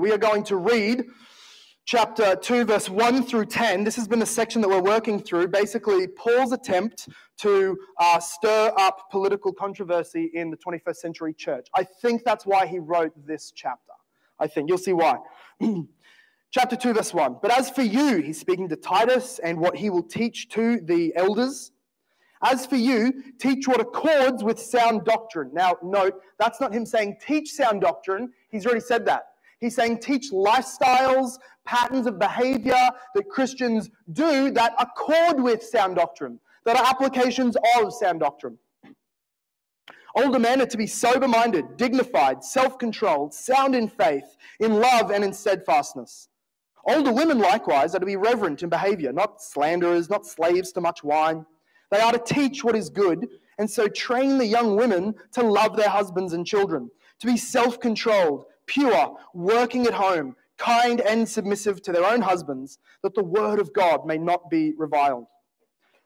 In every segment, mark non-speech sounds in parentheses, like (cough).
We are going to read chapter 2, verse 1 through 10. This has been the section that we're working through. Basically, Paul's attempt to uh, stir up political controversy in the 21st century church. I think that's why he wrote this chapter. I think. You'll see why. (clears throat) chapter 2, verse 1. But as for you, he's speaking to Titus and what he will teach to the elders. As for you, teach what accords with sound doctrine. Now, note, that's not him saying teach sound doctrine. He's already said that. He's saying teach lifestyles, patterns of behavior that Christians do that accord with sound doctrine, that are applications of sound doctrine. Older men are to be sober minded, dignified, self controlled, sound in faith, in love, and in steadfastness. Older women, likewise, are to be reverent in behavior, not slanderers, not slaves to much wine. They are to teach what is good, and so train the young women to love their husbands and children, to be self controlled, pure, working at home, kind and submissive to their own husbands, that the word of God may not be reviled.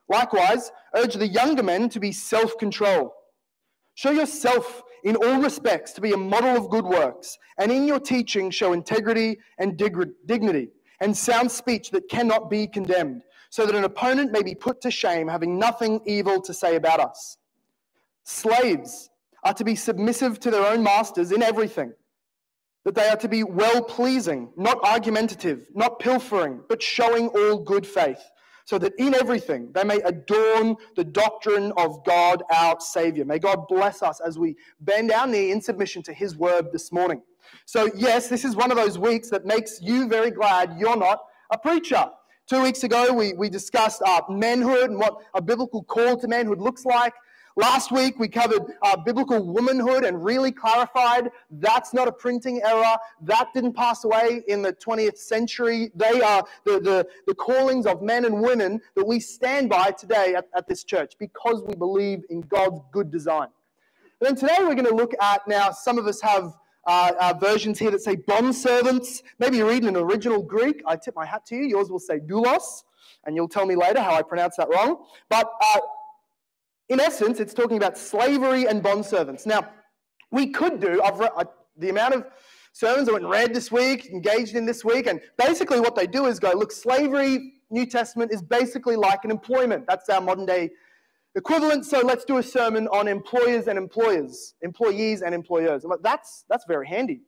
Likewise, urge the younger men to be self control. Show yourself in all respects to be a model of good works, and in your teaching show integrity and dignity, and sound speech that cannot be condemned, so that an opponent may be put to shame, having nothing evil to say about us. Slaves are to be submissive to their own masters in everything that they are to be well pleasing, not argumentative, not pilfering, but showing all good faith, so that in everything they may adorn the doctrine of God our Savior. May God bless us as we bend our knee in submission to His word this morning. So, yes, this is one of those weeks that makes you very glad you're not a preacher. Two weeks ago, we, we discussed uh, manhood and what a biblical call to manhood looks like. Last week, we covered uh, biblical womanhood and really clarified that's not a printing error. That didn't pass away in the 20th century. They are the, the, the callings of men and women that we stand by today at, at this church because we believe in God's good design. And then today, we're going to look at now, some of us have uh, uh, versions here that say bond servants. Maybe you're reading an original Greek. I tip my hat to you. Yours will say doulos, and you'll tell me later how I pronounce that wrong. But uh, in essence, it's talking about slavery and bond servants. Now, we could do, read, I, the amount of sermons I went and read this week, engaged in this week, and basically what they do is go, look, slavery, New Testament, is basically like an employment. That's our modern day equivalent. So let's do a sermon on employers and employers, employees and employers. I'm like, that's, that's very handy.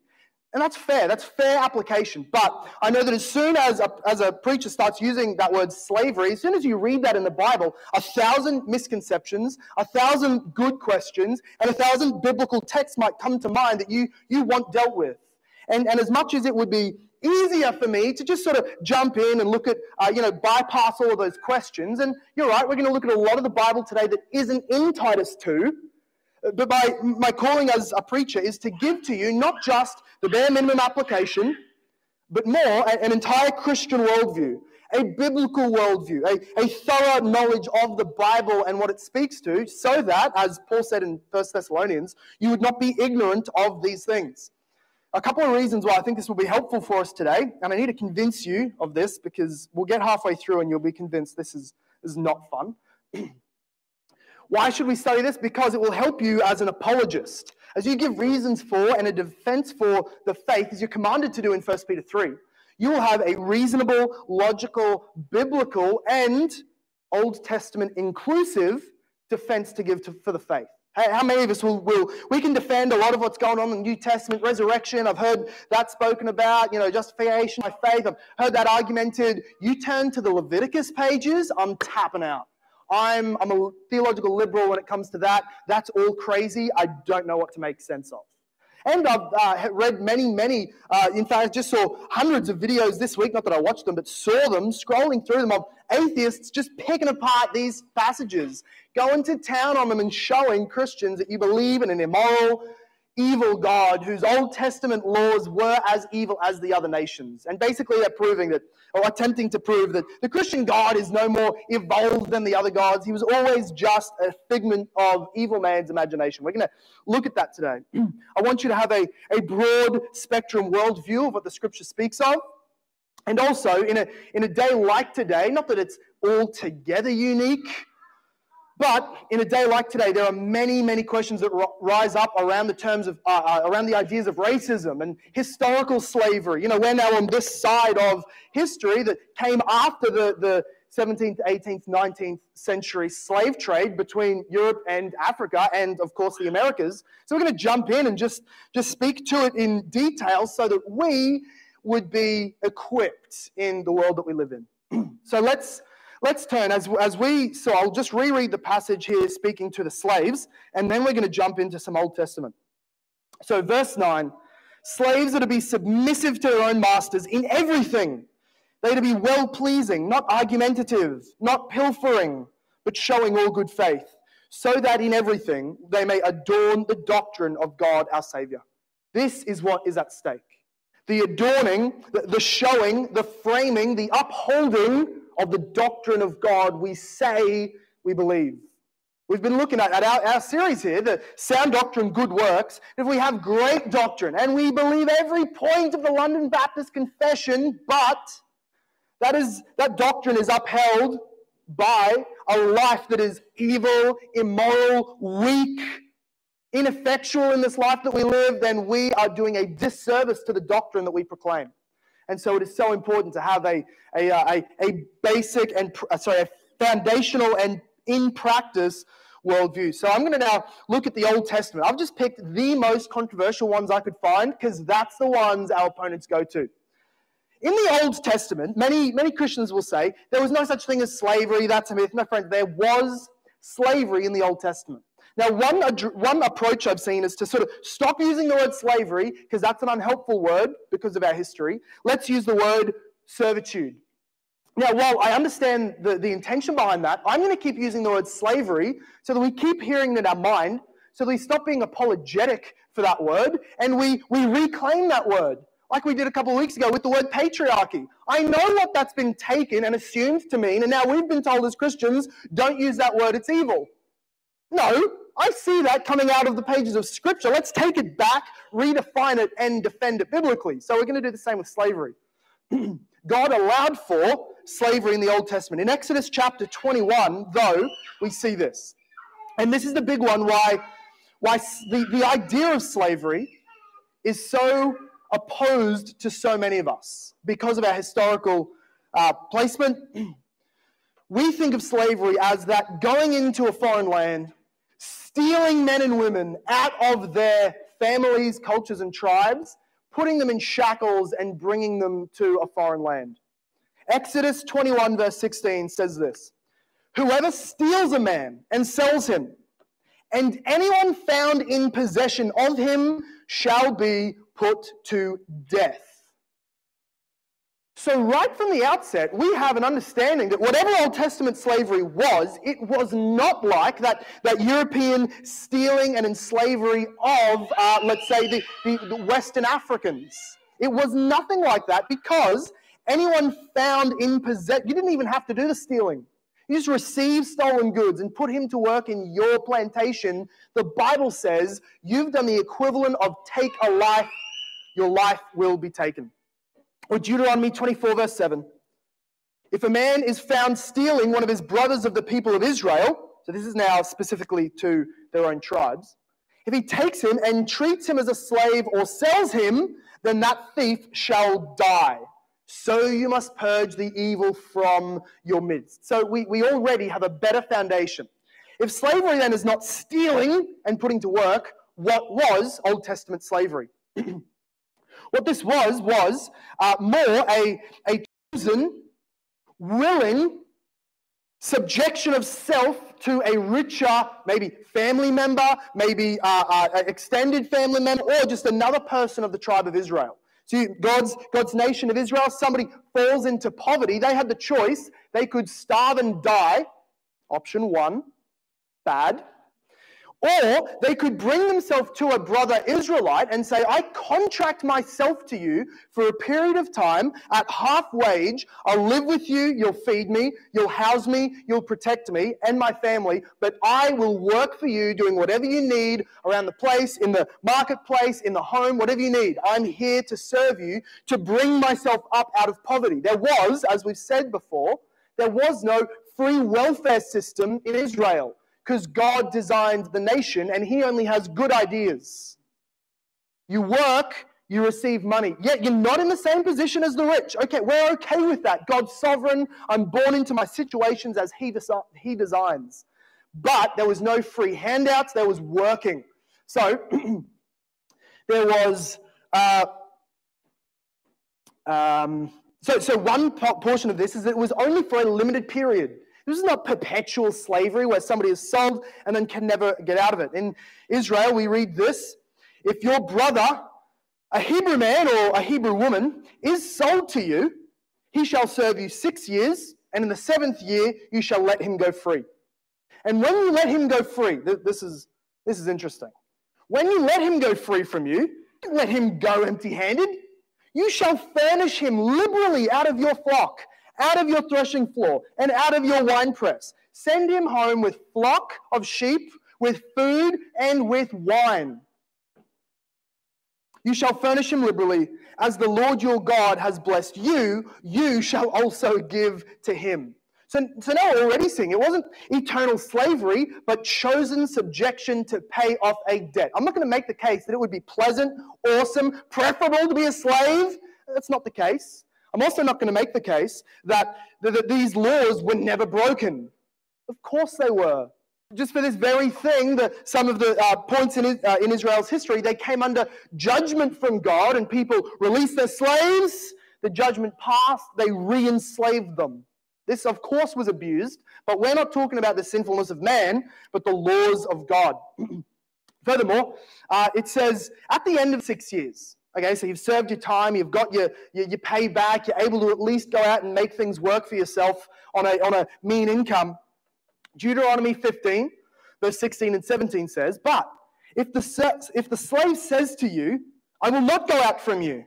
And that's fair. That's fair application. But I know that as soon as a, as a preacher starts using that word slavery, as soon as you read that in the Bible, a thousand misconceptions, a thousand good questions, and a thousand biblical texts might come to mind that you, you want dealt with. And, and as much as it would be easier for me to just sort of jump in and look at, uh, you know, bypass all of those questions, and you're right, we're going to look at a lot of the Bible today that isn't in Titus 2 but my, my calling as a preacher is to give to you not just the bare minimum application, but more an entire Christian worldview, a biblical worldview, a, a thorough knowledge of the Bible and what it speaks to, so that, as Paul said in 1 Thessalonians, you would not be ignorant of these things. A couple of reasons why I think this will be helpful for us today, and I need to convince you of this because we'll get halfway through and you'll be convinced this is, is not fun. (clears throat) Why should we study this? Because it will help you as an apologist. As you give reasons for and a defense for the faith, as you're commanded to do in 1 Peter 3, you will have a reasonable, logical, biblical, and Old Testament inclusive defense to give to, for the faith. How many of us will, will, we can defend a lot of what's going on in the New Testament, resurrection. I've heard that spoken about, you know, justification by faith. I've heard that argumented. You turn to the Leviticus pages, I'm tapping out. I'm, I'm a theological liberal when it comes to that. That's all crazy. I don't know what to make sense of. And I've uh, read many, many, uh, in fact, I just saw hundreds of videos this week, not that I watched them, but saw them, scrolling through them, of atheists just picking apart these passages, going to town on them and showing Christians that you believe in an immoral, evil God whose Old Testament laws were as evil as the other nations. And basically, they're proving that, or attempting to prove that the Christian God is no more evolved than the other gods. He was always just a figment of evil man's imagination. We're going to look at that today. (clears throat) I want you to have a, a broad spectrum worldview of what the scripture speaks of. And also, in a, in a day like today, not that it's altogether unique, But in a day like today, there are many, many questions that rise up around the terms of, uh, uh, around the ideas of racism and historical slavery. You know, we're now on this side of history that came after the, the 17th, 18th, 19th century slave trade between Europe and Africa, and of course the Americas. So we're going to jump in and just, just speak to it in detail so that we would be equipped in the world that we live in. (clears throat) so let's Let's turn as, as we, so I'll just reread the passage here speaking to the slaves, and then we're going to jump into some Old Testament. So, verse 9 slaves are to be submissive to their own masters in everything. They're to be well pleasing, not argumentative, not pilfering, but showing all good faith, so that in everything they may adorn the doctrine of God our Savior. This is what is at stake. The adorning, the showing, the framing, the upholding of the doctrine of God we say we believe. We've been looking at, at our, our series here, the sound doctrine, good works. If we have great doctrine and we believe every point of the London Baptist Confession, but that is that doctrine is upheld by a life that is evil, immoral, weak, ineffectual in this life that we live, then we are doing a disservice to the doctrine that we proclaim. And so it is so important to have a, a, uh, a, a basic and, uh, sorry, a foundational and in practice worldview. So I'm going to now look at the Old Testament. I've just picked the most controversial ones I could find because that's the ones our opponents go to. In the Old Testament, many, many Christians will say there was no such thing as slavery, that's a myth. No, friend, there was slavery in the Old Testament. Now, one, one approach I've seen is to sort of stop using the word slavery, because that's an unhelpful word because of our history. Let's use the word servitude. Now, while I understand the, the intention behind that, I'm going to keep using the word slavery so that we keep hearing it in our mind, so that we stop being apologetic for that word and we, we reclaim that word, like we did a couple of weeks ago with the word patriarchy. I know what that's been taken and assumed to mean, and now we've been told as Christians, don't use that word, it's evil. No, I see that coming out of the pages of Scripture. Let's take it back, redefine it, and defend it biblically. So we're going to do the same with slavery. (clears throat) God allowed for slavery in the Old Testament. In Exodus chapter 21, though, we see this. And this is the big one why, why the, the idea of slavery is so opposed to so many of us because of our historical uh, placement. (clears throat) we think of slavery as that going into a foreign land stealing men and women out of their families, cultures, and tribes, putting them in shackles and bringing them to a foreign land. Exodus 21, verse 16 says this Whoever steals a man and sells him, and anyone found in possession of him shall be put to death. So, right from the outset, we have an understanding that whatever Old Testament slavery was, it was not like that, that European stealing and enslavery of, uh, let's say, the, the, the Western Africans. It was nothing like that because anyone found in possession, you didn't even have to do the stealing. You just receive stolen goods and put him to work in your plantation. The Bible says you've done the equivalent of take a life, your life will be taken. Or Deuteronomy 24, verse 7. If a man is found stealing one of his brothers of the people of Israel, so this is now specifically to their own tribes, if he takes him and treats him as a slave or sells him, then that thief shall die. So you must purge the evil from your midst. So we, we already have a better foundation. If slavery then is not stealing and putting to work, what was Old Testament slavery? (clears throat) What this was, was uh, more a, a chosen, willing subjection of self to a richer, maybe family member, maybe uh, uh, extended family member, or just another person of the tribe of Israel. See, God's, God's nation of Israel, somebody falls into poverty. They had the choice. They could starve and die. Option one, bad. Or they could bring themselves to a brother Israelite and say, I contract myself to you for a period of time at half wage. I'll live with you, you'll feed me, you'll house me, you'll protect me and my family, but I will work for you doing whatever you need around the place, in the marketplace, in the home, whatever you need. I'm here to serve you, to bring myself up out of poverty. There was, as we've said before, there was no free welfare system in Israel. Because God designed the nation and He only has good ideas. You work, you receive money. Yet you're not in the same position as the rich. Okay, we're okay with that. God's sovereign. I'm born into my situations as He, desi- he designs. But there was no free handouts, there was working. So (clears throat) there was. Uh, um, so, so one portion of this is that it was only for a limited period. This is not perpetual slavery where somebody is sold and then can never get out of it. In Israel, we read this if your brother, a Hebrew man or a Hebrew woman, is sold to you, he shall serve you six years, and in the seventh year you shall let him go free. And when you let him go free, this is, this is interesting. When you let him go free from you, let him go empty handed. You shall furnish him liberally out of your flock, out of your threshing floor, and out of your winepress. Send him home with flock of sheep, with food, and with wine. You shall furnish him liberally. As the Lord your God has blessed you, you shall also give to him. So, so now we're already seeing it wasn't eternal slavery, but chosen subjection to pay off a debt. I'm not going to make the case that it would be pleasant, awesome, preferable to be a slave. That's not the case. I'm also not going to make the case that, that, that these laws were never broken. Of course they were. Just for this very thing, that some of the uh, points in, uh, in Israel's history, they came under judgment from God and people released their slaves. The judgment passed, they re enslaved them. This, of course, was abused, but we're not talking about the sinfulness of man, but the laws of God. (clears throat) Furthermore, uh, it says at the end of six years, okay, so you've served your time, you've got your, your, your pay back, you're able to at least go out and make things work for yourself on a, on a mean income. Deuteronomy 15, verse 16 and 17 says, But if the, if the slave says to you, I will not go out from you,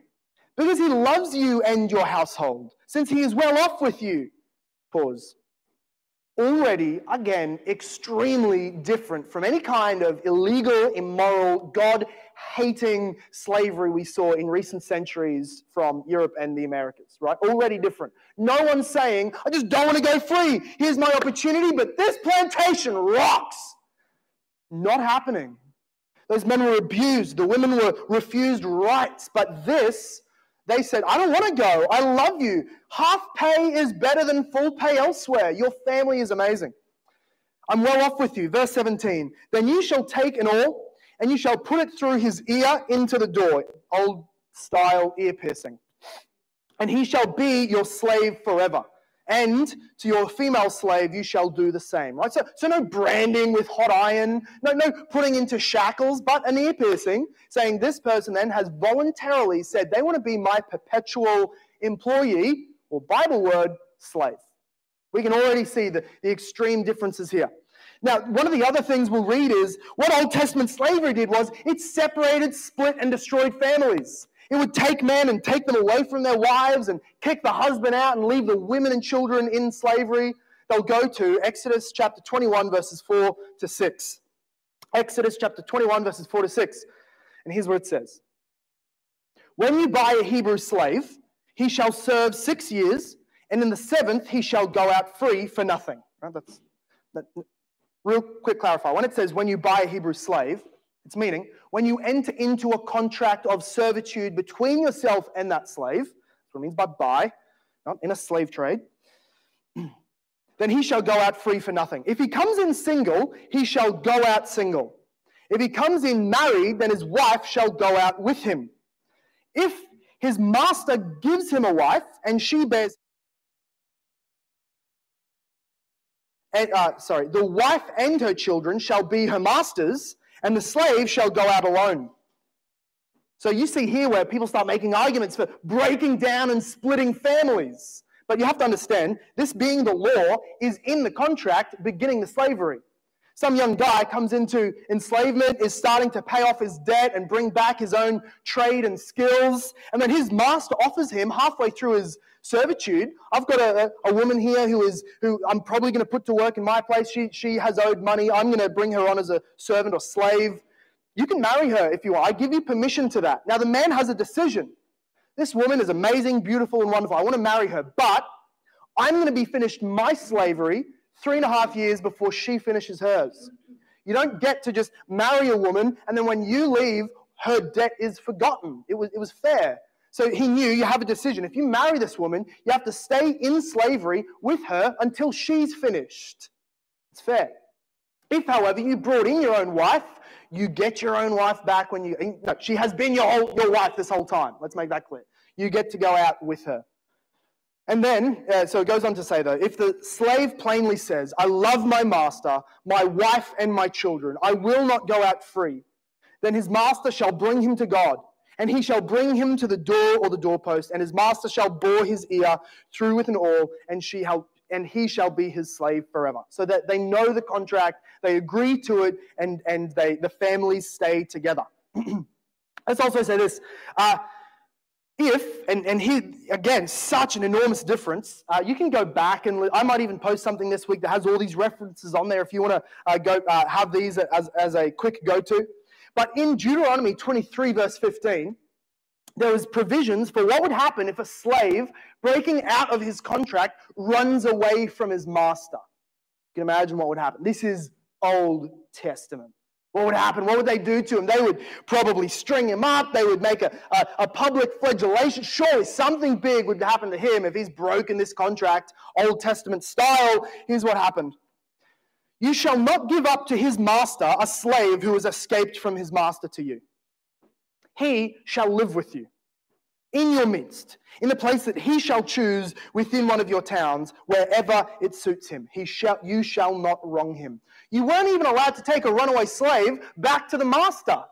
because he loves you and your household, since he is well off with you, Pause. Already, again, extremely different from any kind of illegal, immoral, God hating slavery we saw in recent centuries from Europe and the Americas, right? Already different. No one's saying, I just don't want to go free. Here's my opportunity, but this plantation rocks. Not happening. Those men were abused, the women were refused rights, but this they said, I don't want to go. I love you. Half pay is better than full pay elsewhere. Your family is amazing. I'm well off with you. Verse 17. Then you shall take an awl and you shall put it through his ear into the door. Old style ear piercing. And he shall be your slave forever and to your female slave you shall do the same. Right? So, so no branding with hot iron, no, no putting into shackles, but an ear piercing, saying this person then has voluntarily said they want to be my perpetual employee, or Bible word, slave. We can already see the, the extreme differences here. Now, one of the other things we'll read is what Old Testament slavery did was it separated, split, and destroyed families. It would take men and take them away from their wives and kick the husband out and leave the women and children in slavery. They'll go to Exodus chapter 21, verses 4 to 6. Exodus chapter 21, verses 4 to 6. And here's what it says When you buy a Hebrew slave, he shall serve six years, and in the seventh he shall go out free for nothing. Right? That's that, real quick clarify. When it says when you buy a Hebrew slave, it's meaning when you enter into a contract of servitude between yourself and that slave, that's what it means by buy, not in a slave trade, (clears throat) then he shall go out free for nothing. If he comes in single, he shall go out single. If he comes in married, then his wife shall go out with him. If his master gives him a wife and she bears and, uh, sorry, the wife and her children shall be her master's, and the slave shall go out alone. So you see here where people start making arguments for breaking down and splitting families. But you have to understand, this being the law is in the contract beginning the slavery. Some young guy comes into enslavement, is starting to pay off his debt and bring back his own trade and skills. And then his master offers him halfway through his servitude. I've got a, a woman here who is who I'm probably going to put to work in my place. She, she has owed money. I'm going to bring her on as a servant or slave. You can marry her if you want. I give you permission to that. Now, the man has a decision. This woman is amazing, beautiful, and wonderful. I want to marry her, but I'm going to be finished my slavery three and a half years before she finishes hers. You don't get to just marry a woman and then when you leave, her debt is forgotten. It was, it was fair. So he knew you have a decision. If you marry this woman, you have to stay in slavery with her until she's finished. It's fair. If, however, you brought in your own wife, you get your own wife back when you. No, she has been your, whole, your wife this whole time. Let's make that clear. You get to go out with her. And then, uh, so it goes on to say, though, if the slave plainly says, I love my master, my wife, and my children, I will not go out free, then his master shall bring him to God, and he shall bring him to the door or the doorpost, and his master shall bore his ear through with an awl, and, she shall, and he shall be his slave forever. So that they know the contract, they agree to it, and, and they, the families stay together. (clears throat) Let's also say this. Uh, if, and, and here, again, such an enormous difference, uh, you can go back and I might even post something this week that has all these references on there if you want to uh, go uh, have these as, as a quick go to. But in Deuteronomy 23, verse 15, there was provisions for what would happen if a slave breaking out of his contract runs away from his master. You can imagine what would happen. This is Old Testament. What would happen? What would they do to him? They would probably string him up. They would make a, a, a, public flagellation. Surely something big would happen to him if he's broken this contract, Old Testament style. Here's what happened You shall not give up to his master a slave who has escaped from his master to you. He shall live with you in your midst, in the place that he shall choose within one of your towns, wherever it suits him. He shall, you shall not wrong him. You weren't even allowed to take a runaway slave back to the master.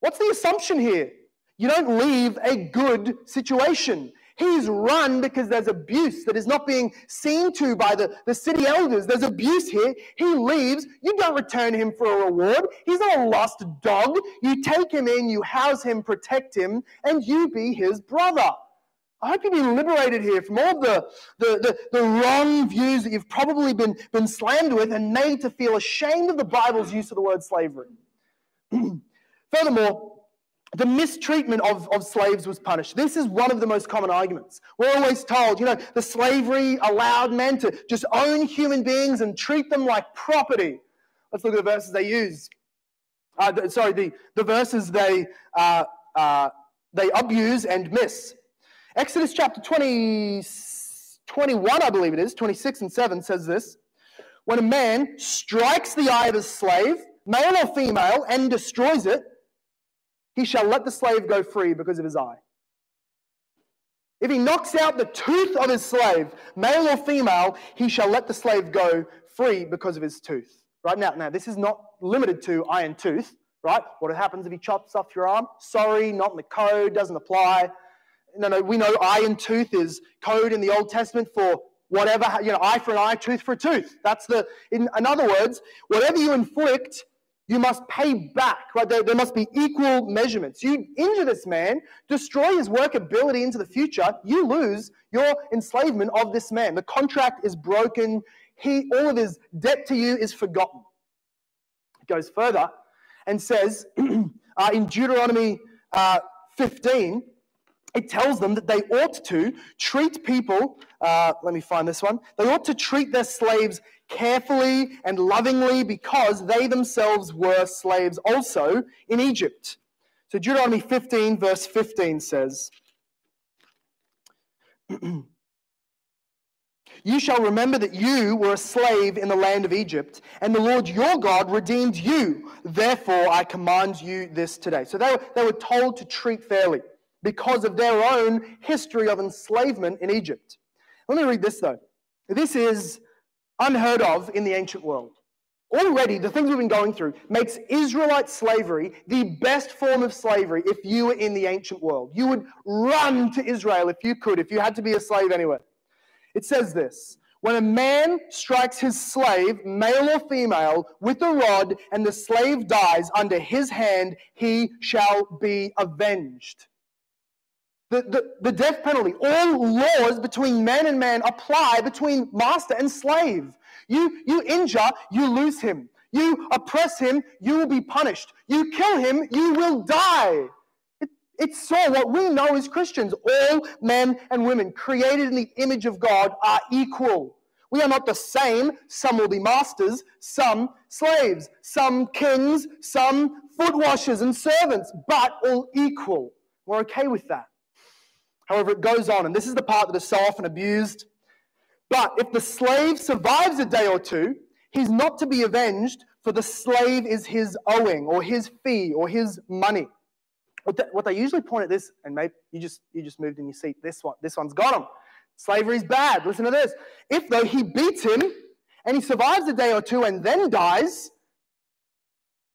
What's the assumption here? You don't leave a good situation. He's run because there's abuse that is not being seen to by the, the city elders. There's abuse here. He leaves. You don't return him for a reward. He's not a lost dog. You take him in, you house him, protect him, and you be his brother. I hope you've been liberated here from all the, the, the, the, wrong views that you've probably been, been slammed with and made to feel ashamed of the Bible's use of the word slavery. (clears throat) Furthermore, the mistreatment of, of slaves was punished. This is one of the most common arguments. We're always told, you know, the slavery allowed men to just own human beings and treat them like property. Let's look at the verses they use. Uh, sorry, the, the verses they, uh, uh, they abuse and miss. Exodus chapter 20, 21, I believe it is, 26 and 7 says this When a man strikes the eye of his slave, male or female, and destroys it, he shall let the slave go free because of his eye. If he knocks out the tooth of his slave, male or female, he shall let the slave go free because of his tooth. Right now, now this is not limited to eye and tooth, right? What happens if he chops off your arm? Sorry, not in the code, doesn't apply no, no, we know eye and tooth is code in the Old Testament for whatever, you know, eye for an eye, tooth for a tooth. That's the, in, in other words, whatever you inflict, you must pay back, right? There, there must be equal measurements. You injure this man, destroy his workability into the future, you lose your enslavement of this man. The contract is broken. He, all of his debt to you is forgotten. It goes further and says (clears throat) uh, in Deuteronomy uh, 15, it tells them that they ought to treat people, uh, let me find this one, they ought to treat their slaves carefully and lovingly because they themselves were slaves also in Egypt. So Deuteronomy 15, verse 15 says, (clears throat) You shall remember that you were a slave in the land of Egypt, and the Lord your God redeemed you. Therefore, I command you this today. So they were, they were told to treat fairly because of their own history of enslavement in Egypt. Let me read this though. This is unheard of in the ancient world. Already, the things we've been going through makes Israelite slavery the best form of slavery if you were in the ancient world. You would run to Israel if you could, if you had to be a slave anywhere. It says this When a man strikes his slave, male or female, with a rod, and the slave dies under his hand, he shall be avenged. The, the, the death penalty, all laws between man and man apply between master and slave. You, you injure, you lose him. You oppress him, you will be punished. You kill him, you will die. It, it's so what we know as Christians. All men and women created in the image of God are equal. We are not the same. Some will be masters, some slaves, some kings, some foot washers and servants, but all equal. We're okay with that. However, it goes on, and this is the part that is so often abused. But if the slave survives a day or two, he's not to be avenged, for the slave is his owing, or his fee, or his money. What, what they usually point at this, and maybe you just you just moved in your seat. This one, this one's got him. Slavery's bad. Listen to this. If though he beats him and he survives a day or two and then dies,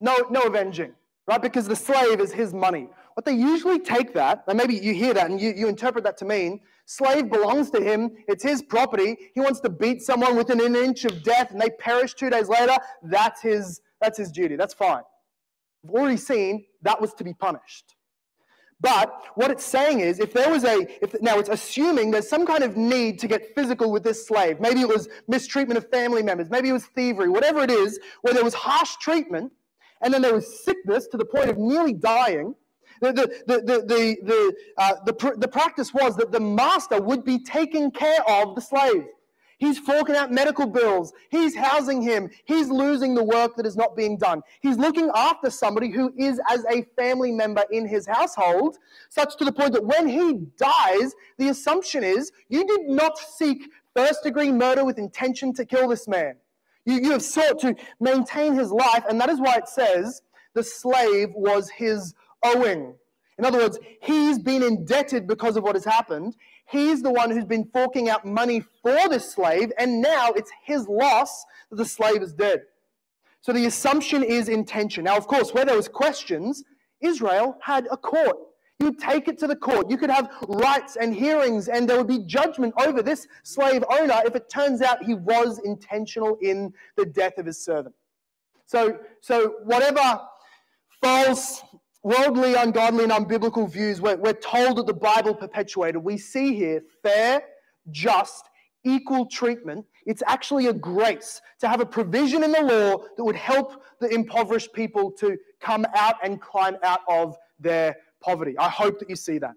no, no avenging, right? Because the slave is his money. What they usually take that, and maybe you hear that and you, you interpret that to mean slave belongs to him, it's his property. He wants to beat someone within an inch of death and they perish two days later. That's his, that's his duty. That's fine. We've already seen that was to be punished. But what it's saying is, if there was a, if, now it's assuming there's some kind of need to get physical with this slave. Maybe it was mistreatment of family members. Maybe it was thievery. Whatever it is, where there was harsh treatment, and then there was sickness to the point of nearly dying. The, the, the, the, the, uh, the, the practice was that the master would be taking care of the slave. He's forking out medical bills. He's housing him. He's losing the work that is not being done. He's looking after somebody who is as a family member in his household, such to the point that when he dies, the assumption is you did not seek first degree murder with intention to kill this man. You, you have sought to maintain his life, and that is why it says the slave was his owing. In other words, he's been indebted because of what has happened. He's the one who's been forking out money for this slave, and now it's his loss that the slave is dead. So the assumption is intention. Now, of course, where there was questions, Israel had a court. You would take it to the court. You could have rights and hearings, and there would be judgment over this slave owner if it turns out he was intentional in the death of his servant. So, so whatever false, worldly, ungodly, and unbiblical views we're, we're told that the Bible perpetuated, we see here fair, just, equal treatment. It's actually a grace to have a provision in the law that would help the impoverished people to come out and climb out of their poverty. I hope that you see that.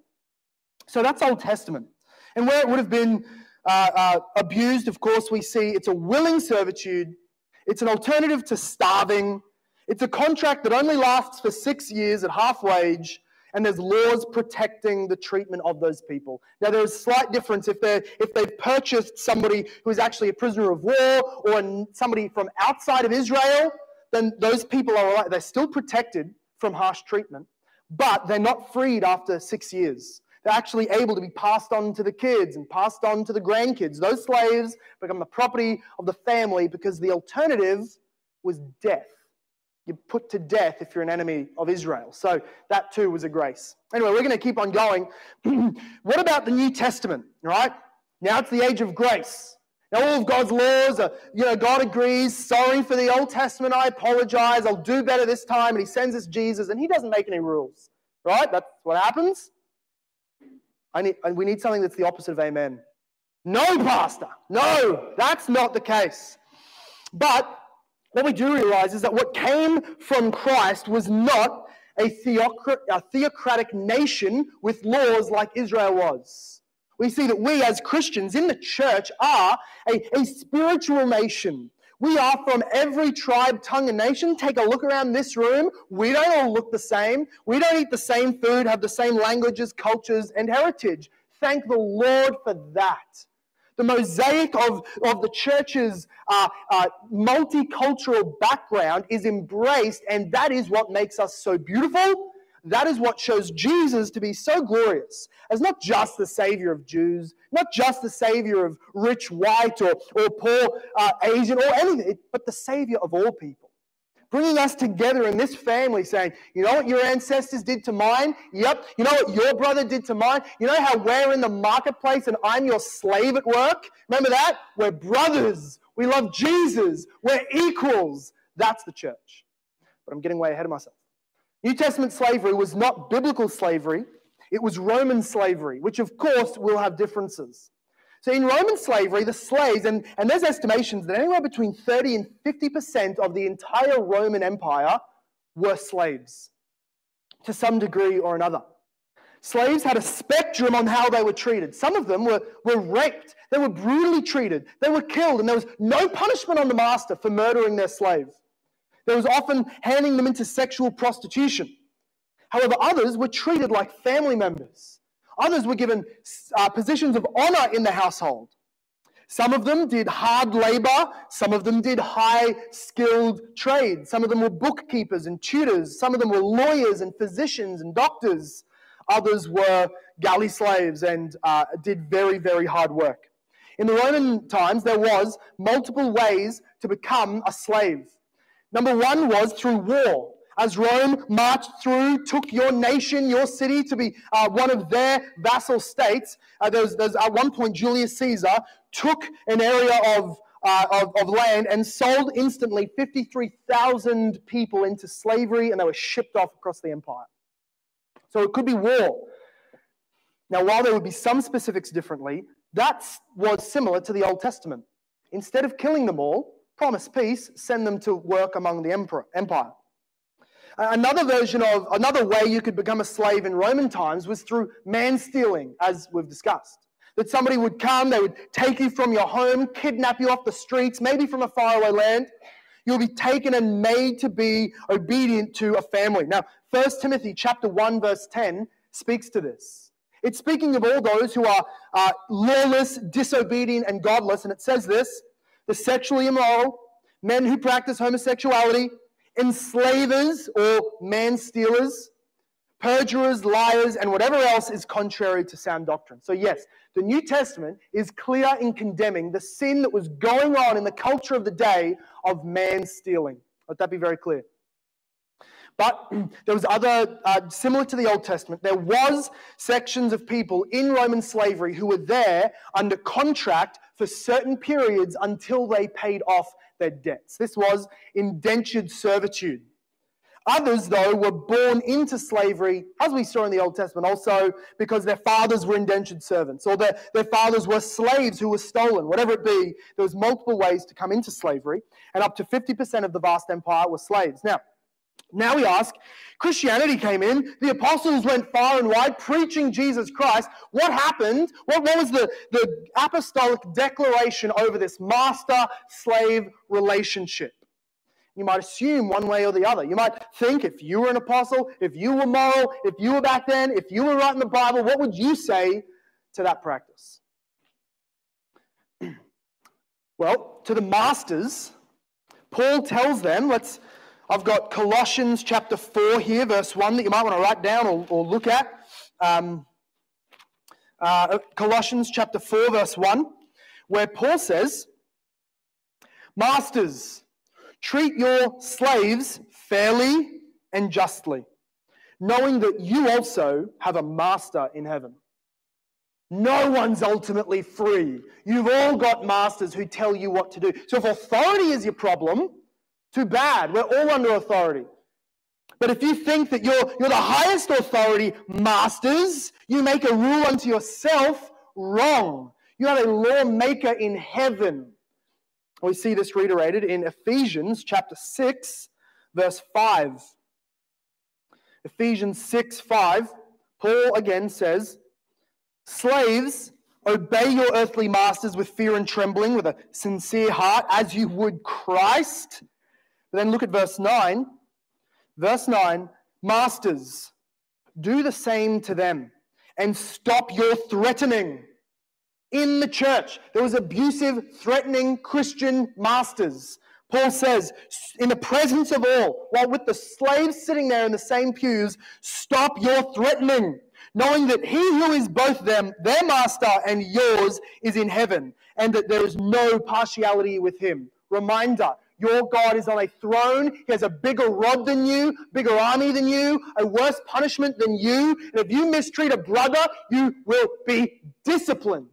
So that's Old Testament. And where it would have been uh, uh, abused, of course, we see it's a willing servitude, it's an alternative to starving, it's a contract that only lasts for six years at half wage, and there's laws protecting the treatment of those people. Now, there's a slight difference if, they're, if they've purchased somebody who is actually a prisoner of war or somebody from outside of Israel, then those people are they're still protected from harsh treatment but they're not freed after six years. They're actually able to be passed on to the kids and passed on to the grandkids. Those slaves become the property of the family because the alternative was death. You're put to death if you're an enemy of Israel. So that too was a grace. Anyway, we're going to keep on going. (clears throat) what about the New Testament, right? Now it's the age of grace. Now, all of God's laws are, you know, God agrees, sorry for the Old Testament, I apologize, I'll do better this time. And He sends us Jesus, and He doesn't make any rules, right? That's what happens. I need, and we need something that's the opposite of amen. No, Pastor, no, that's not the case. But what we do realize is that what came from Christ was not a, theocrat, a theocratic nation with laws like Israel was we see that we as Christians in the church are a, a spiritual nation. We are from every tribe, tongue, and nation. Take a look around this room. We don't all look the same. We don't eat the same food, have the same languages, cultures, and heritage. Thank the Lord for that. The mosaic of, of the church's uh, uh, multicultural background is embraced, and that is what makes us so beautiful that is what shows Jesus to be so glorious as not just the Savior of Jews, not just the Savior of rich white or, or poor uh, Asian or anything, but the Savior of all people. Bringing us together in this family, saying, you know what your ancestors did to mine? Yep. You know what your brother did to mine? You know how we're in the marketplace and I'm your slave at work? Remember that? We're brothers. We love Jesus. We're equals. That's the church. But I'm getting way ahead of myself. New Testament slavery was not biblical slavery, it was Roman slavery, which of course will have differences. So in Roman slavery, the slaves, and, and there's estimations that anywhere between 30 and 50% of the entire Roman Empire were slaves to some degree or another. Slaves had a spectrum on how they were treated. Some of them were, were raped, they were brutally treated, they were killed, and there was no punishment on the master for murdering their slave. There was often handing them into sexual prostitution. However, others were treated like family members. Others were given uh, positions of honor in the household. Some of them did hard labor, some of them did high skilled trades. Some of them were bookkeepers and tutors, some of them were lawyers and physicians and doctors. Others were galley slaves and uh, did very, very hard work. In the Roman times, there was multiple ways to become a slave. Number one was through war. As Rome marched through, took your nation, your city to be uh, one of their vassal states, uh, at one point Julius Caesar took an area of, uh, of, of land and sold instantly 53,000 people into slavery, and they were shipped off across the empire. So it could be war. Now, while there would be some specifics differently, that was similar to the Old Testament. Instead of killing them all, promise peace, send them to work among the emperor, empire. Another version of, another way you could become a slave in Roman times was through man stealing, as we've discussed. That somebody would come, they would take you from your home, kidnap you off the streets, maybe from a faraway land. You'll be taken and made to be obedient to a family. Now, 1 Timothy chapter 1, verse 10 speaks to this. It's speaking of all those who are uh, lawless, disobedient, and godless, and it says this the sexually immoral, men who practice homosexuality, enslavers or man stealers, perjurers, liars, and whatever else is contrary to sound doctrine. So, yes, the New Testament is clear in condemning the sin that was going on in the culture of the day of man stealing. Let that be very clear. But (clears throat) there was other, uh, similar to the Old Testament, there was sections of people in Roman slavery who were there under contract for certain periods until they paid off their debts. This was indentured servitude. Others, though, were born into slavery, as we saw in the Old Testament, also because their fathers were indentured servants or their, their fathers were slaves who were stolen. Whatever it be, there was multiple ways to come into slavery, and up to 50% of the vast empire were slaves. Now, now we ask, Christianity came in, the apostles went far and wide preaching Jesus Christ. What happened? What, what was the, the apostolic declaration over this master slave relationship? You might assume one way or the other. You might think if you were an apostle, if you were moral, if you were back then, if you were writing the Bible, what would you say to that practice? (clears throat) well, to the masters, Paul tells them, let's I've got Colossians chapter 4 here, verse 1, that you might want to write down or, or look at. Um, uh, Colossians chapter 4, verse 1, where Paul says, Masters, treat your slaves fairly and justly, knowing that you also have a master in heaven. No one's ultimately free. You've all got masters who tell you what to do. So if authority is your problem, too bad. We're all under authority. But if you think that you're, you're the highest authority, masters, you make a rule unto yourself, wrong. You are a lawmaker in heaven. We see this reiterated in Ephesians chapter 6, verse 5. Ephesians 6 5, Paul again says, Slaves, obey your earthly masters with fear and trembling, with a sincere heart, as you would Christ but then look at verse 9. Verse 9 Masters, do the same to them and stop your threatening. In the church, there was abusive, threatening Christian masters. Paul says, in the presence of all, while with the slaves sitting there in the same pews, stop your threatening, knowing that he who is both them, their master and yours, is in heaven, and that there is no partiality with him. Reminder your God is on a throne. He has a bigger rod than you, bigger army than you, a worse punishment than you. And if you mistreat a brother, you will be disciplined.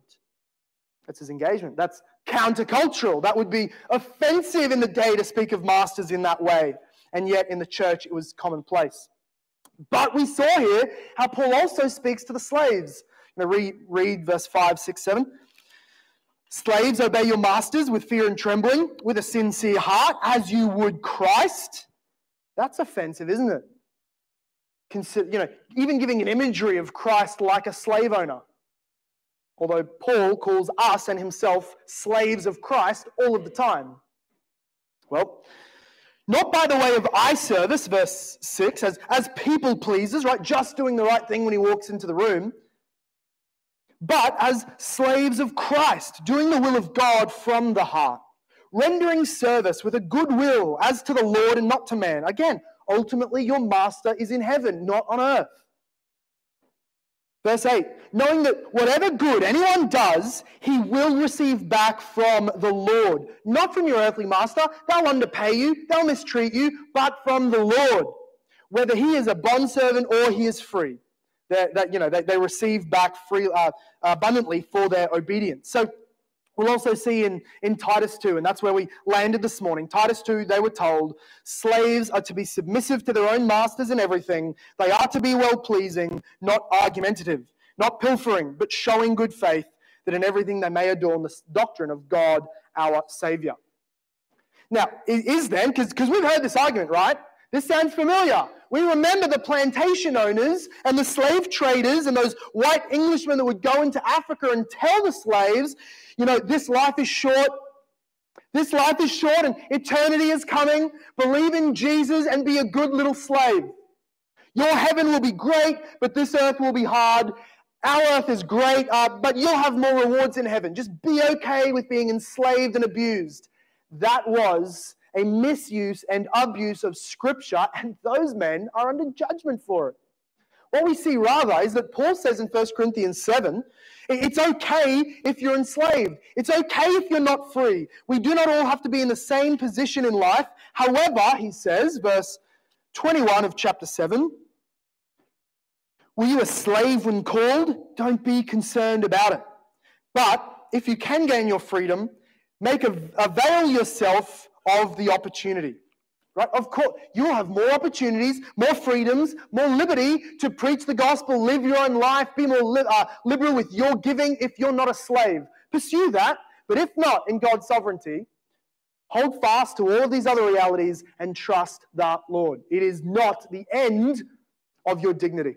That's his engagement. That's countercultural. That would be offensive in the day to speak of masters in that way. And yet in the church, it was commonplace. But we saw here how Paul also speaks to the slaves. To read, read verse 5, 6, 7. Slaves, obey your masters with fear and trembling, with a sincere heart, as you would Christ. That's offensive, isn't it? consider, you know, even giving an imagery of Christ like a slave owner. Although Paul calls us and himself slaves of Christ all of the time. Well, not by the way of eye service, verse 6, as, as people pleasers, right? Just doing the right thing when he walks into the room, but as slaves of Christ, doing the will of God from the heart, rendering service with a good will as to the Lord and not to man. Again, ultimately, your master is in heaven, not on earth. Verse 8 knowing that whatever good anyone does, he will receive back from the Lord. Not from your earthly master, they'll underpay you, they'll mistreat you, but from the Lord. Whether he is a bondservant or he is free. That, that you know, they, they receive back free, uh, abundantly for their obedience. So We'll also see in, in Titus 2, and that's where we landed this morning. Titus 2, they were told slaves are to be submissive to their own masters in everything. They are to be well pleasing, not argumentative, not pilfering, but showing good faith, that in everything they may adorn the doctrine of God our Savior. Now, is then, because we've heard this argument, right? This sounds familiar. We remember the plantation owners and the slave traders and those white Englishmen that would go into Africa and tell the slaves, you know, this life is short. This life is short and eternity is coming. Believe in Jesus and be a good little slave. Your heaven will be great, but this earth will be hard. Our earth is great, uh, but you'll have more rewards in heaven. Just be okay with being enslaved and abused. That was a misuse and abuse of Scripture, and those men are under judgment for it. What we see rather is that Paul says in 1 Corinthians 7 it's okay if you're enslaved. It's okay if you're not free. We do not all have to be in the same position in life. However, he says, verse 21 of chapter 7 Were you a slave when called? Don't be concerned about it. But if you can gain your freedom, make a, avail yourself of the opportunity. Right? Of course, you'll have more opportunities, more freedoms, more liberty to preach the gospel, live your own life, be more li- uh, liberal with your giving if you're not a slave. Pursue that. But if not, in God's sovereignty, hold fast to all these other realities and trust the Lord. It is not the end of your dignity.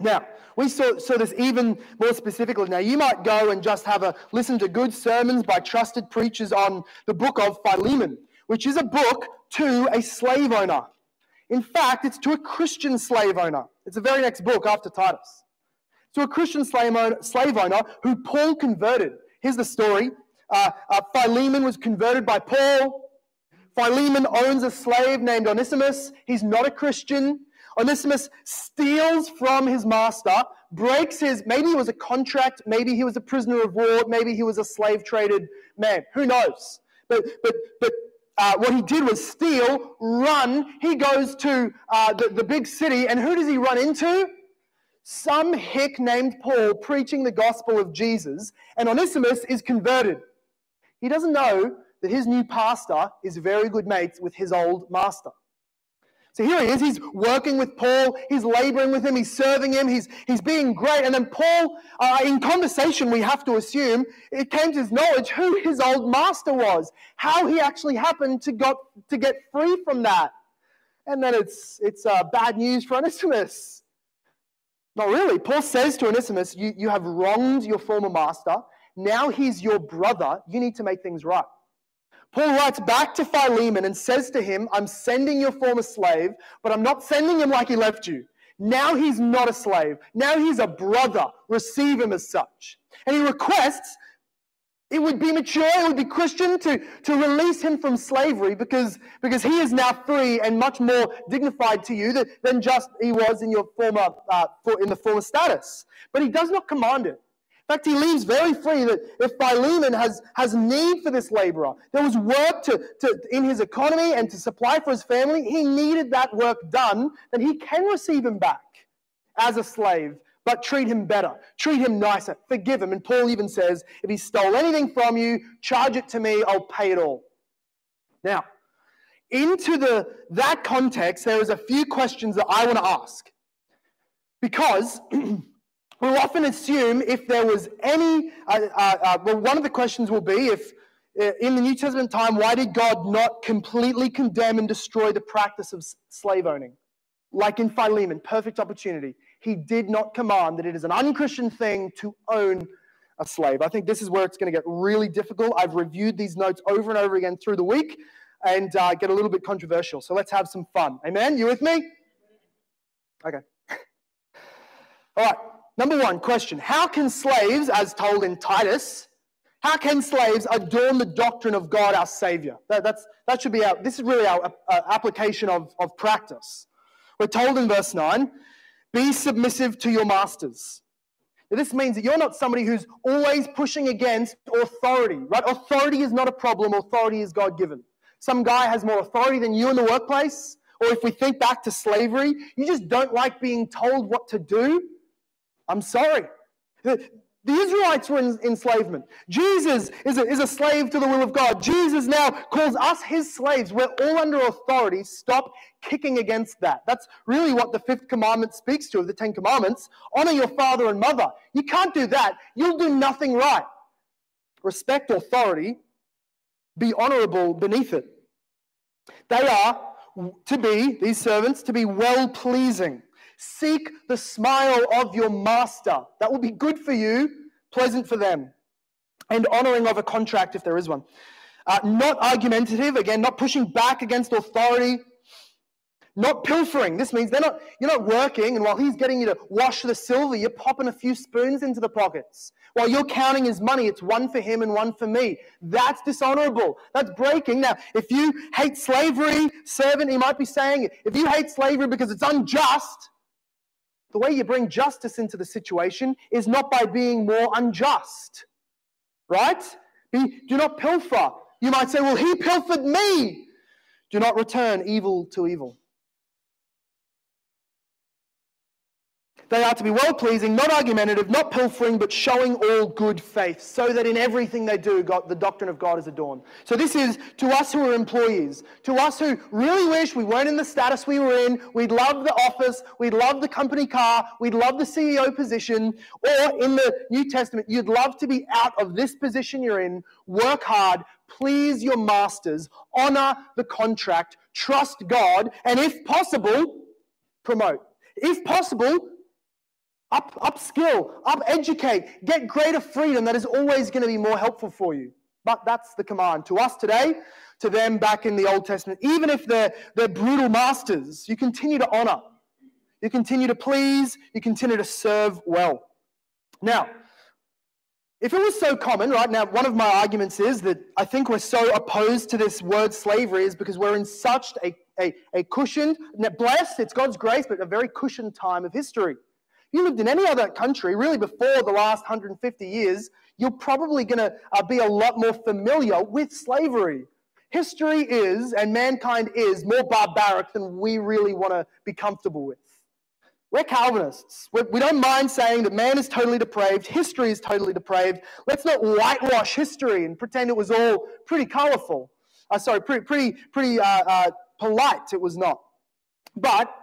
Now, we saw, saw this even more specifically. Now, you might go and just have a listen to good sermons by trusted preachers on the book of Philemon, which is a book to a slave owner. In fact, it's to a Christian slave owner. It's the very next book after Titus. To a Christian slave owner, slave owner who Paul converted. Here's the story uh, uh, Philemon was converted by Paul. Philemon owns a slave named Onesimus. He's not a Christian. Onesimus steals from his master, breaks his, maybe he was a contract, maybe he was a prisoner of war, maybe he was a slave traded man. Who knows? But, but, but uh, what he did was steal, run. He goes to uh, the, the big city, and who does he run into? Some hick named Paul preaching the gospel of Jesus, and Onesimus is converted. He doesn't know that his new pastor is very good mates with his old master. So here he is, he's working with Paul, he's laboring with him, he's serving him, he's, he's being great. And then Paul, uh, in conversation, we have to assume, it came to his knowledge who his old master was, how he actually happened to, got, to get free from that. And then it's, it's uh, bad news for Onesimus. Not really. Paul says to Onesimus, you, you have wronged your former master. Now he's your brother. You need to make things right. Paul writes back to Philemon and says to him, I'm sending your former slave, but I'm not sending him like he left you. Now he's not a slave. Now he's a brother. Receive him as such. And he requests it would be mature, it would be Christian to, to release him from slavery because, because he is now free and much more dignified to you than, than just he was in your former uh, in the former status. But he does not command it. In fact, he leaves very free that if Philemon has, has need for this laborer, there was work to, to, in his economy and to supply for his family, he needed that work done, then he can receive him back as a slave, but treat him better, treat him nicer, forgive him. And Paul even says, if he stole anything from you, charge it to me, I'll pay it all. Now, into the, that context, there is a few questions that I want to ask. Because (clears throat) We'll often assume if there was any, uh, uh, uh, well, one of the questions will be if uh, in the New Testament time, why did God not completely condemn and destroy the practice of slave owning? like in Philemon, perfect opportunity. He did not command that it is an unchristian thing to own a slave. I think this is where it's going to get really difficult. I've reviewed these notes over and over again through the week and uh, get a little bit controversial. So let's have some fun. Amen? You with me? Okay. (laughs) All right. Number one question How can slaves, as told in Titus, how can slaves adorn the doctrine of God our Savior? That, that's, that should be our, this is really our uh, application of, of practice. We're told in verse 9, be submissive to your masters. Now, this means that you're not somebody who's always pushing against authority, right? Authority is not a problem, authority is God given. Some guy has more authority than you in the workplace, or if we think back to slavery, you just don't like being told what to do. I'm sorry. The Israelites were in enslavement. Jesus is a, is a slave to the will of God. Jesus now calls us his slaves. We're all under authority. Stop kicking against that. That's really what the fifth commandment speaks to of the Ten Commandments. Honor your father and mother. You can't do that. You'll do nothing right. Respect authority. Be honorable beneath it. They are to be, these servants, to be well pleasing Seek the smile of your master. That will be good for you, pleasant for them, and honoring of a contract if there is one. Uh, not argumentative, again, not pushing back against authority, not pilfering. This means they're not, you're not working, and while he's getting you to wash the silver, you're popping a few spoons into the pockets. While you're counting his money, it's one for him and one for me. That's dishonorable. That's breaking. Now, if you hate slavery, servant, he might be saying, if you hate slavery because it's unjust, the way you bring justice into the situation is not by being more unjust, right? Be, do not pilfer. You might say, well, he pilfered me. Do not return evil to evil. They are to be well pleasing, not argumentative, not pilfering, but showing all good faith, so that in everything they do, God, the doctrine of God is adorned. So, this is to us who are employees, to us who really wish we weren't in the status we were in, we'd love the office, we'd love the company car, we'd love the CEO position, or in the New Testament, you'd love to be out of this position you're in, work hard, please your masters, honor the contract, trust God, and if possible, promote. If possible, up, upskill, up educate, get greater freedom that is always going to be more helpful for you. But that's the command to us today, to them back in the Old Testament. Even if they're, they're brutal masters, you continue to honor, you continue to please, you continue to serve well. Now, if it was so common, right now, one of my arguments is that I think we're so opposed to this word slavery is because we're in such a, a, a cushioned, blessed, it's God's grace, but a very cushioned time of history you lived in any other country, really before the last 150 years, you're probably going to uh, be a lot more familiar with slavery. History is, and mankind is, more barbaric than we really want to be comfortable with. We're Calvinists. We're, we do not mind saying that man is totally depraved, history is totally depraved. Let's not whitewash history and pretend it was all pretty colorful. Uh, sorry, pretty, pretty, pretty uh, uh, polite. It was not. But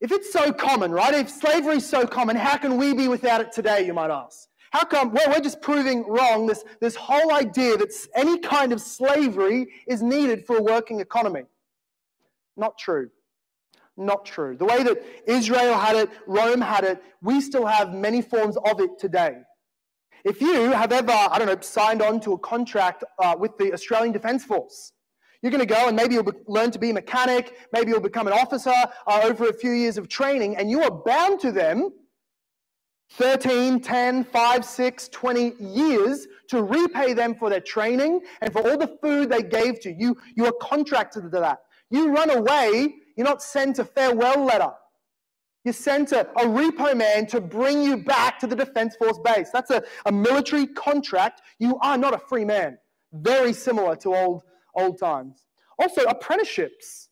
if it's so common, right? If slavery is so common, how can we be without it today, you might ask? How come? Well, we're just proving wrong this, this whole idea that any kind of slavery is needed for a working economy. Not true. Not true. The way that Israel had it, Rome had it, we still have many forms of it today. If you have ever, I don't know, signed on to a contract uh, with the Australian Defence Force, you're going to go and maybe you'll be, learn to be a mechanic, maybe you'll become an officer uh, over a few years of training, and you are bound to them 13, 10, 5, 6, 20 years to repay them for their training and for all the food they gave to you. You are contracted to that. You run away, you're not sent a farewell letter. You're sent a, a repo man to bring you back to the Defense Force base. That's a, a military contract. You are not a free man. Very similar to old old times. Also, apprenticeships.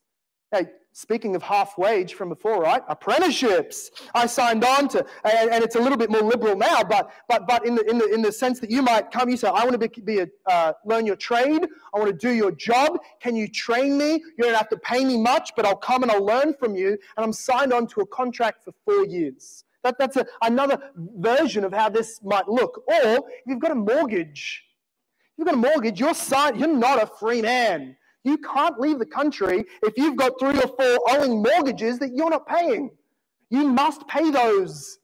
Hey, speaking of half wage from before, right? Apprenticeships. I signed on to, and, and, it's a little bit more liberal now, but but but in the in the in the sense that you might come, you say, I want to be, be a, uh, learn your trade. I want to do your job. Can you train me? You don't have to pay me much, but I'll come and I'll learn from you. And I'm signed on to a contract for four years. That, that's a, another version of how this might look. Or if you've got a mortgage you've got a mortgage, you're, you're not a free man. You can't leave the country if you've got three or four owing mortgages that you're not paying. You must pay those.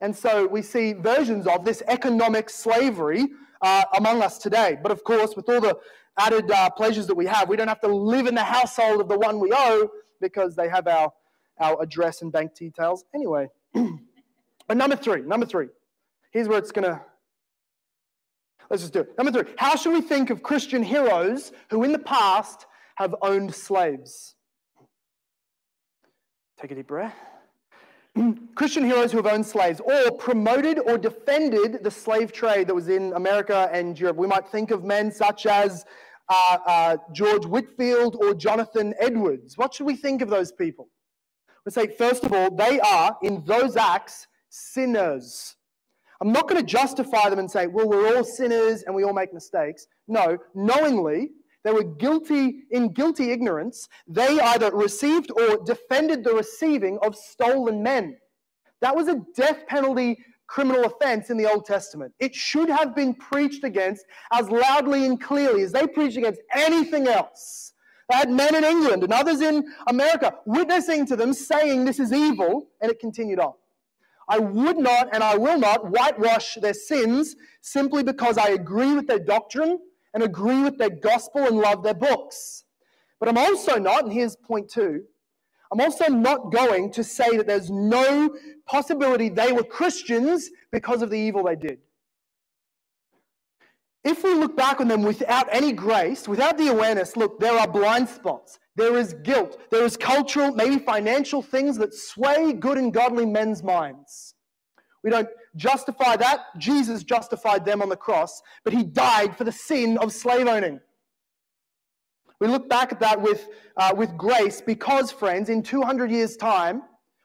And so we see versions of this economic slavery uh, among us today. But of course, with all the added uh, pleasures that we have, we don't have to live in the household of the one we owe because they have our, our address and bank details anyway. (clears throat) but number three, number three, here's where it's going to. Let's just do it. Number three, how should we think of Christian heroes who in the past have owned slaves? Take a deep breath. (clears throat) Christian heroes who have owned slaves or promoted or defended the slave trade that was in America and Europe. We might think of men such as uh, uh, George Whitefield or Jonathan Edwards. What should we think of those people? We say, first of all, they are, in those acts, sinners. I'm not going to justify them and say, well, we're all sinners and we all make mistakes. No, knowingly, they were guilty in guilty ignorance. They either received or defended the receiving of stolen men. That was a death penalty criminal offense in the Old Testament. It should have been preached against as loudly and clearly as they preached against anything else. They had men in England and others in America witnessing to them, saying this is evil, and it continued on. I would not and I will not whitewash their sins simply because I agree with their doctrine and agree with their gospel and love their books. But I'm also not, and here's point two, I'm also not going to say that there's no possibility they were Christians because of the evil they did. If we look back on them without any grace, without the awareness, look, there are blind spots. There is guilt. There is cultural, maybe financial things that sway good and godly men's minds. We don't justify that. Jesus justified them on the cross, but he died for the sin of slave owning. We look back at that with, uh, with grace because, friends, in 200 years' time,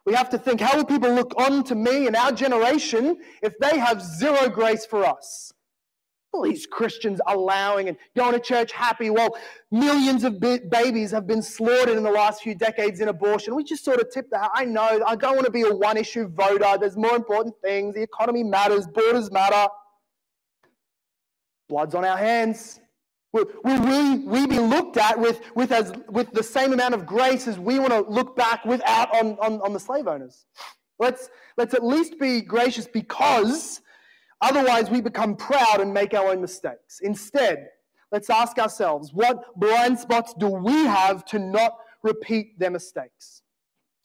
we have to think how will people look on to me and our generation if they have zero grace for us? All these Christians allowing and going to church happy. Well, millions of babies have been slaughtered in the last few decades in abortion. We just sort of tip that. I know, I don't want to be a one issue voter. There's more important things. The economy matters, borders matter. Blood's on our hands. Will, we, we be looked at with, with, as, with the same amount of grace as we want to look back without on, on, on the slave owners? Let's, let's at least be gracious because Otherwise, we become proud and make our own mistakes. Instead, let's ask ourselves what blind spots do we have to not repeat their mistakes?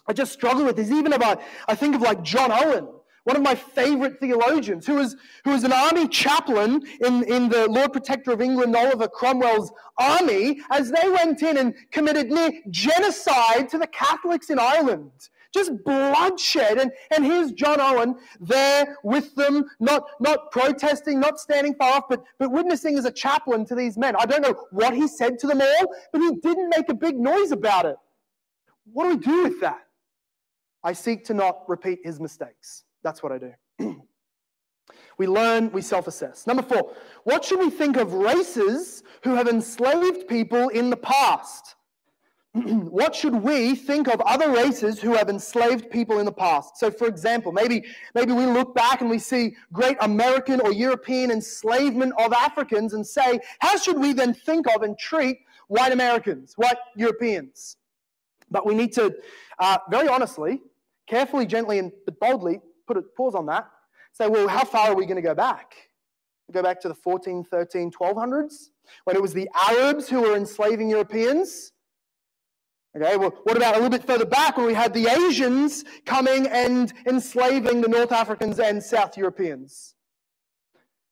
I just struggle with this. Even about, I think of like John Owen, one of my favorite theologians, who was, who was an army chaplain in, in the Lord Protector of England, Oliver Cromwell's army, as they went in and committed near genocide to the Catholics in Ireland just bloodshed. And, and here's John Owen there with them, not, not protesting, not standing far off, but, but witnessing as a chaplain to these men. I don't know what he said to them all, but he didn't make a big noise about it. What do we do with that? I seek to not repeat his mistakes. That's what I do. (clears throat) we learn, we self assess. Number four, what should we think of races who have enslaved people in the past? (clears throat) what should we think of other races who have enslaved people in the past? So, for example, maybe, maybe we look back and we see great American or European enslavement of Africans and say, how should we then think of and treat white Americans, white Europeans? But we need to, uh, very honestly, carefully, gently, and but boldly put a pause on that. Say, well, how far are we going to go back? Go back to the 14, 13, 1200s when it was the Arabs who were enslaving Europeans? Okay, well, what about a little bit further back when we had the Asians coming and enslaving the North Africans and South Europeans?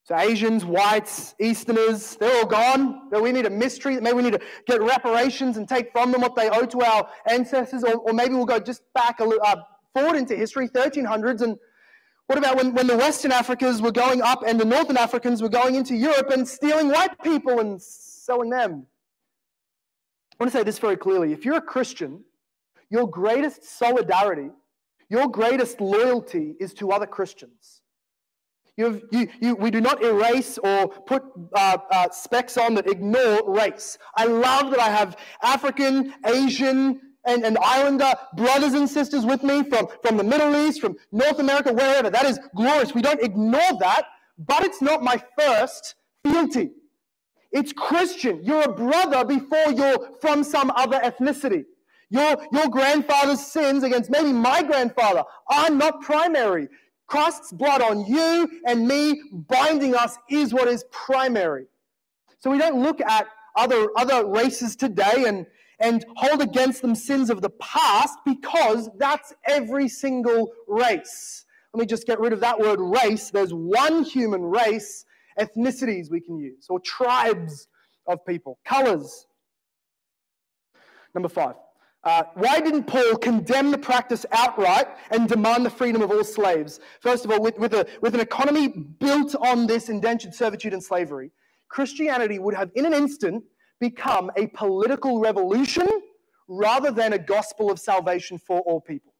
So Asians, whites, Easterners, they're all gone. We need a mystery. Maybe we need to get reparations and take from them what they owe to our ancestors. Or, or maybe we'll go just back a little, uh, forward into history, 1300s. And what about when, when the Western Africans were going up and the Northern Africans were going into Europe and stealing white people and selling them? I want to say this very clearly. If you're a Christian, your greatest solidarity, your greatest loyalty is to other Christians. You, you, we do not erase or put uh, uh, specs on that ignore race. I love that I have African, Asian, and, and Islander brothers and sisters with me from, from the Middle East, from North America, wherever. That is glorious. We don't ignore that, but it's not my first fealty. It's Christian. You're a brother before you're from some other ethnicity. Your, your grandfather's sins against maybe my grandfather are not primary. Christ's blood on you and me binding us is what is primary. So we don't look at other, other races today and, and hold against them sins of the past because that's every single race. Let me just get rid of that word race. There's one human race, ethnicities we can use, or tribes of people, colors. Number five. Uh, why didn't Paul condemn the practice outright and demand the freedom of all slaves? First of all, with, with, a, with an economy built on this indentured servitude and slavery, Christianity would have, in an instant, become a political revolution rather than a gospel of salvation for all people.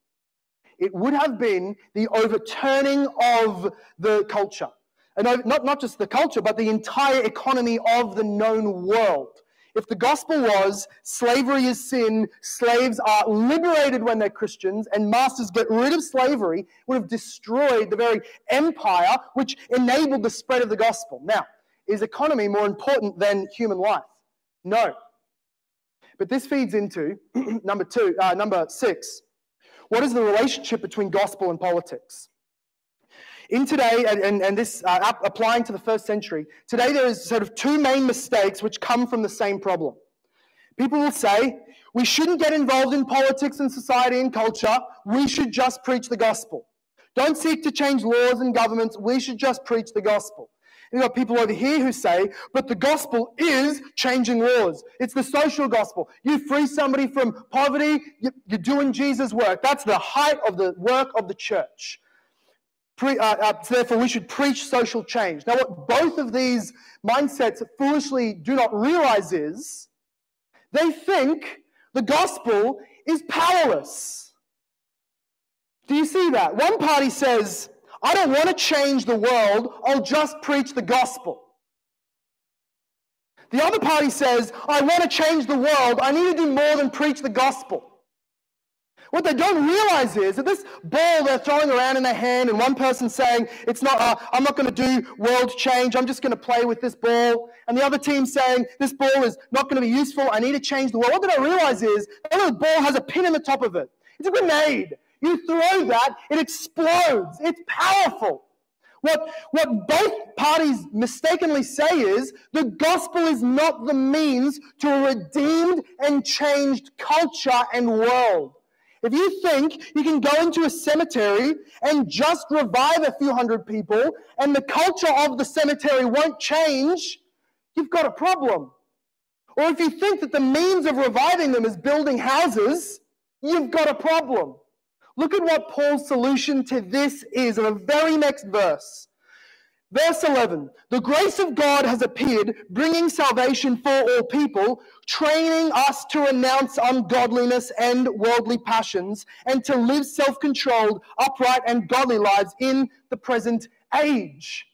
It would have been the overturning of the culture. And not, not just the culture, but the entire economy of the known world. If the gospel was slavery is sin, slaves are liberated when they're Christians, and masters get rid of slavery, would have destroyed the very empire which enabled the spread of the gospel. Now, is economy more important than human life? No. But this feeds into (clears throat) number two, uh, number six. What is the relationship between gospel and politics? In today, and, and, this uh, applying to the first century, today there is sort of two main mistakes which come from the same problem. People will say, we shouldn't get involved in politics and society and culture, we should just preach the gospel. Don't seek to change laws and governments, we should just preach the gospel. You've got people over here who say, but the gospel is changing laws. It's the social gospel. You free somebody from poverty, you're doing Jesus' work. That's the height of the work of the church. Pre, uh, uh, therefore, we should preach social change. Now, what both of these mindsets foolishly do not realize is they think the gospel is powerless. Do you see that? One party says, I don't want to change the world, I'll just preach the gospel. The other party says, I want to change the world, I need to do more than preach the gospel. What they don't realize is that this ball they're throwing around in their hand, and one person saying, "It's not. Uh, I'm not going to do world change. I'm just going to play with this ball," and the other team saying, "This ball is not going to be useful. I need to change the world." What they don't realize is that little ball has a pin in the top of it. It's a grenade. You throw that, it explodes. It's powerful. What, what both parties mistakenly say is the gospel is not the means to a redeemed and changed culture and world. If you think you can go into a cemetery and just revive a few hundred people and the culture of the cemetery won't change, you've got a problem. Or if you think that the means of reviving them is building houses, you've got a problem. Look at what Paul's solution to this is in the very next verse. Verse 11 The grace of God has appeared, bringing salvation for all people, training us to renounce ungodliness and worldly passions, and to live self controlled, upright, and godly lives in the present age.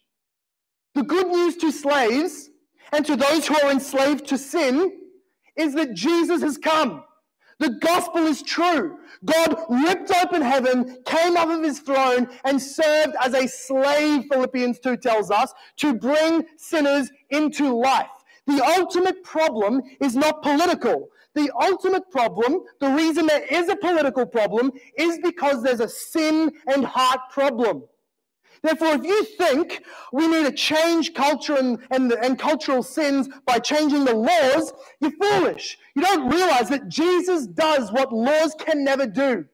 The good news to slaves and to those who are enslaved to sin is that Jesus has come. The gospel is true. God ripped open heaven, came up of his throne, and served as a slave, Philippians 2 tells us, to bring sinners into life. The ultimate problem is not political. The ultimate problem, the reason there is a political problem, is because there's a sin and heart problem. Therefore, if you think we need to change culture and, and, and cultural sins by changing the laws, you're foolish. You don't realize that Jesus does what laws can never do.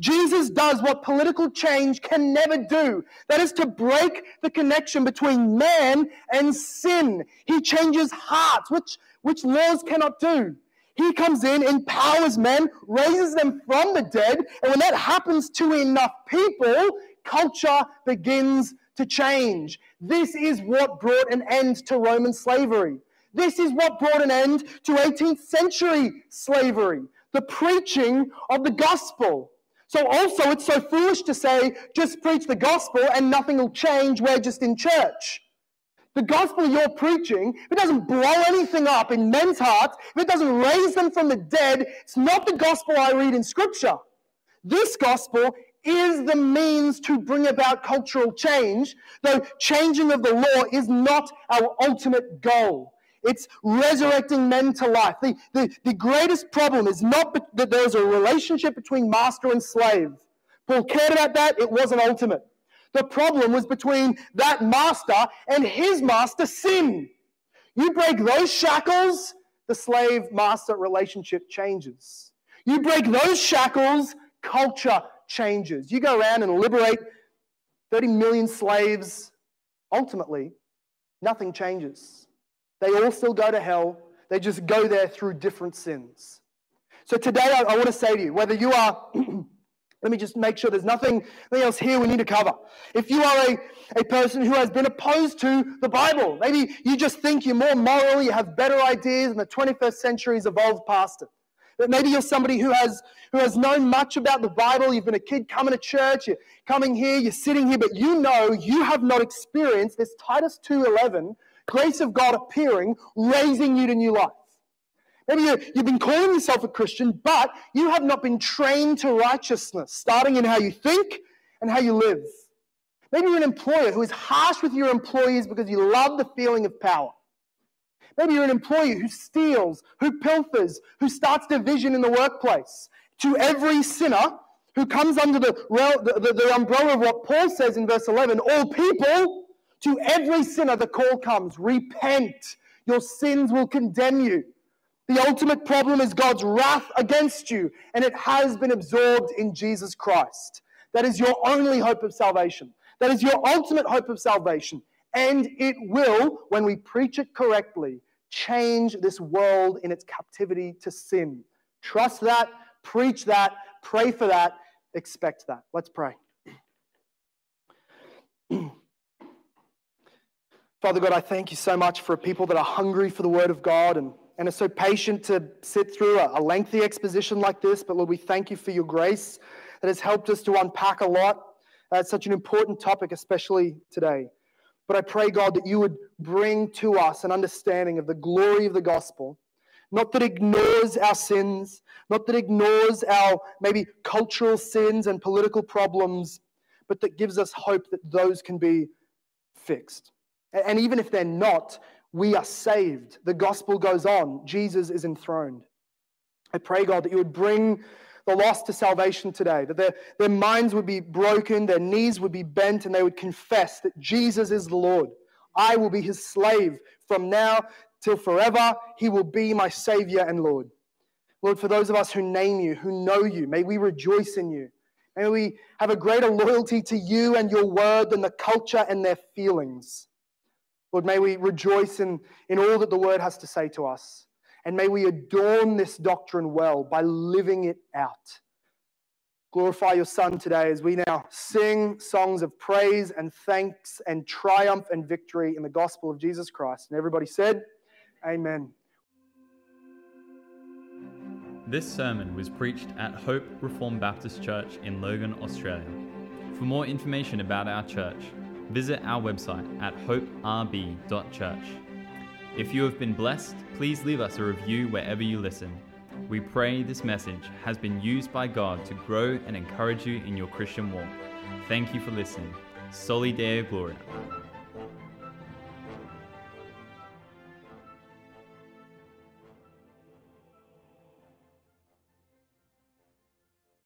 Jesus does what political change can never do. That is to break the connection between man and sin. He changes hearts, which, which laws cannot do. He comes in, empowers men, raises them from the dead, and when that happens to enough people, culture begins to change. This is what brought an end to Roman slavery. This is what brought an end to 18th century slavery, the preaching of the gospel. So, also, it's so foolish to say, just preach the gospel and nothing will change, we're just in church. The gospel you're preaching, if it doesn't blow anything up in men's hearts, if it doesn't raise them from the dead, it's not the gospel I read in Scripture. This gospel is the means to bring about cultural change, though changing of the law is not our ultimate goal. It's resurrecting men to life. The, the, the greatest problem is not that there's a relationship between master and slave. Paul cared about that, it wasn't ultimate. The problem was between that master and his master, sin. You break those shackles, the slave master relationship changes. You break those shackles, culture changes. You go around and liberate 30 million slaves. Ultimately, nothing changes. They all still go to hell. They just go there through different sins. So today, I, I want to say to you whether you are (clears throat) Let me just make sure there's nothing, nothing else here we need to cover. If you are a, a person who has been opposed to the Bible, maybe you just think you're more moral, you have better ideas, and the 21st century has evolved past it. Maybe you're somebody who has, who has known much about the Bible. You've been a kid coming to church, you're coming here, you're sitting here, but you know you have not experienced this Titus 2.11, grace of God appearing, raising you to new life. Maybe you, have been calling yourself a Christian, but you have not been trained to righteousness, starting in how you think and how you live. Maybe you're an employer who is harsh with your employees because you love the feeling of power. Maybe you're an employee who steals, who pilfers, who starts division in the workplace. To every sinner who comes under the, the, the, the umbrella of what Paul says in verse 11 all people, to every sinner the call comes repent. Your sins will condemn you. The ultimate problem is God's wrath against you, and it has been absorbed in Jesus Christ. That is your only hope of salvation. That is your ultimate hope of salvation. And it will, when we preach it correctly, change this world in its captivity to sin. Trust that, preach that, pray for that, expect that. Let's pray. (clears throat) Father God, I thank you so much for people that are hungry for the Word of God and and are so patient to sit through a, a lengthy exposition like this. But Lord, we thank you for your grace that has helped us to unpack a lot. Uh, it's such an important topic, especially today. But I pray, God, that you would bring to us an understanding of the glory of the gospel, not that ignores our sins, not that ignores our maybe cultural sins and political problems, but that gives us hope that those can be fixed. And even if they're not, we are saved. The gospel goes on. Jesus is enthroned. I pray, God, that you would bring the lost to salvation today, that their, their minds would be broken, their knees would be bent, and they would confess that Jesus is the Lord. I will be his slave from now till forever. He will be my Savior and Lord. Lord, for those of us who name you, who know you, may we rejoice in you. May we have a greater loyalty to you and your word than the culture and their feelings. Lord, may we rejoice in, in all that the word has to say to us. And may we adorn this doctrine well by living it out. Glorify your Son today as we now sing songs of praise and thanks and triumph and victory in the gospel of Jesus Christ. And everybody said, Amen. This sermon was preached at Hope Reformed Baptist Church in Logan, Australia. For more information about our church, visit our website at hoperb.church. If you have been blessed, please leave us a review wherever you listen. We pray this message has been used by God to grow and encourage you in your Christian walk. Thank you for listening. Soli Deo Gloria.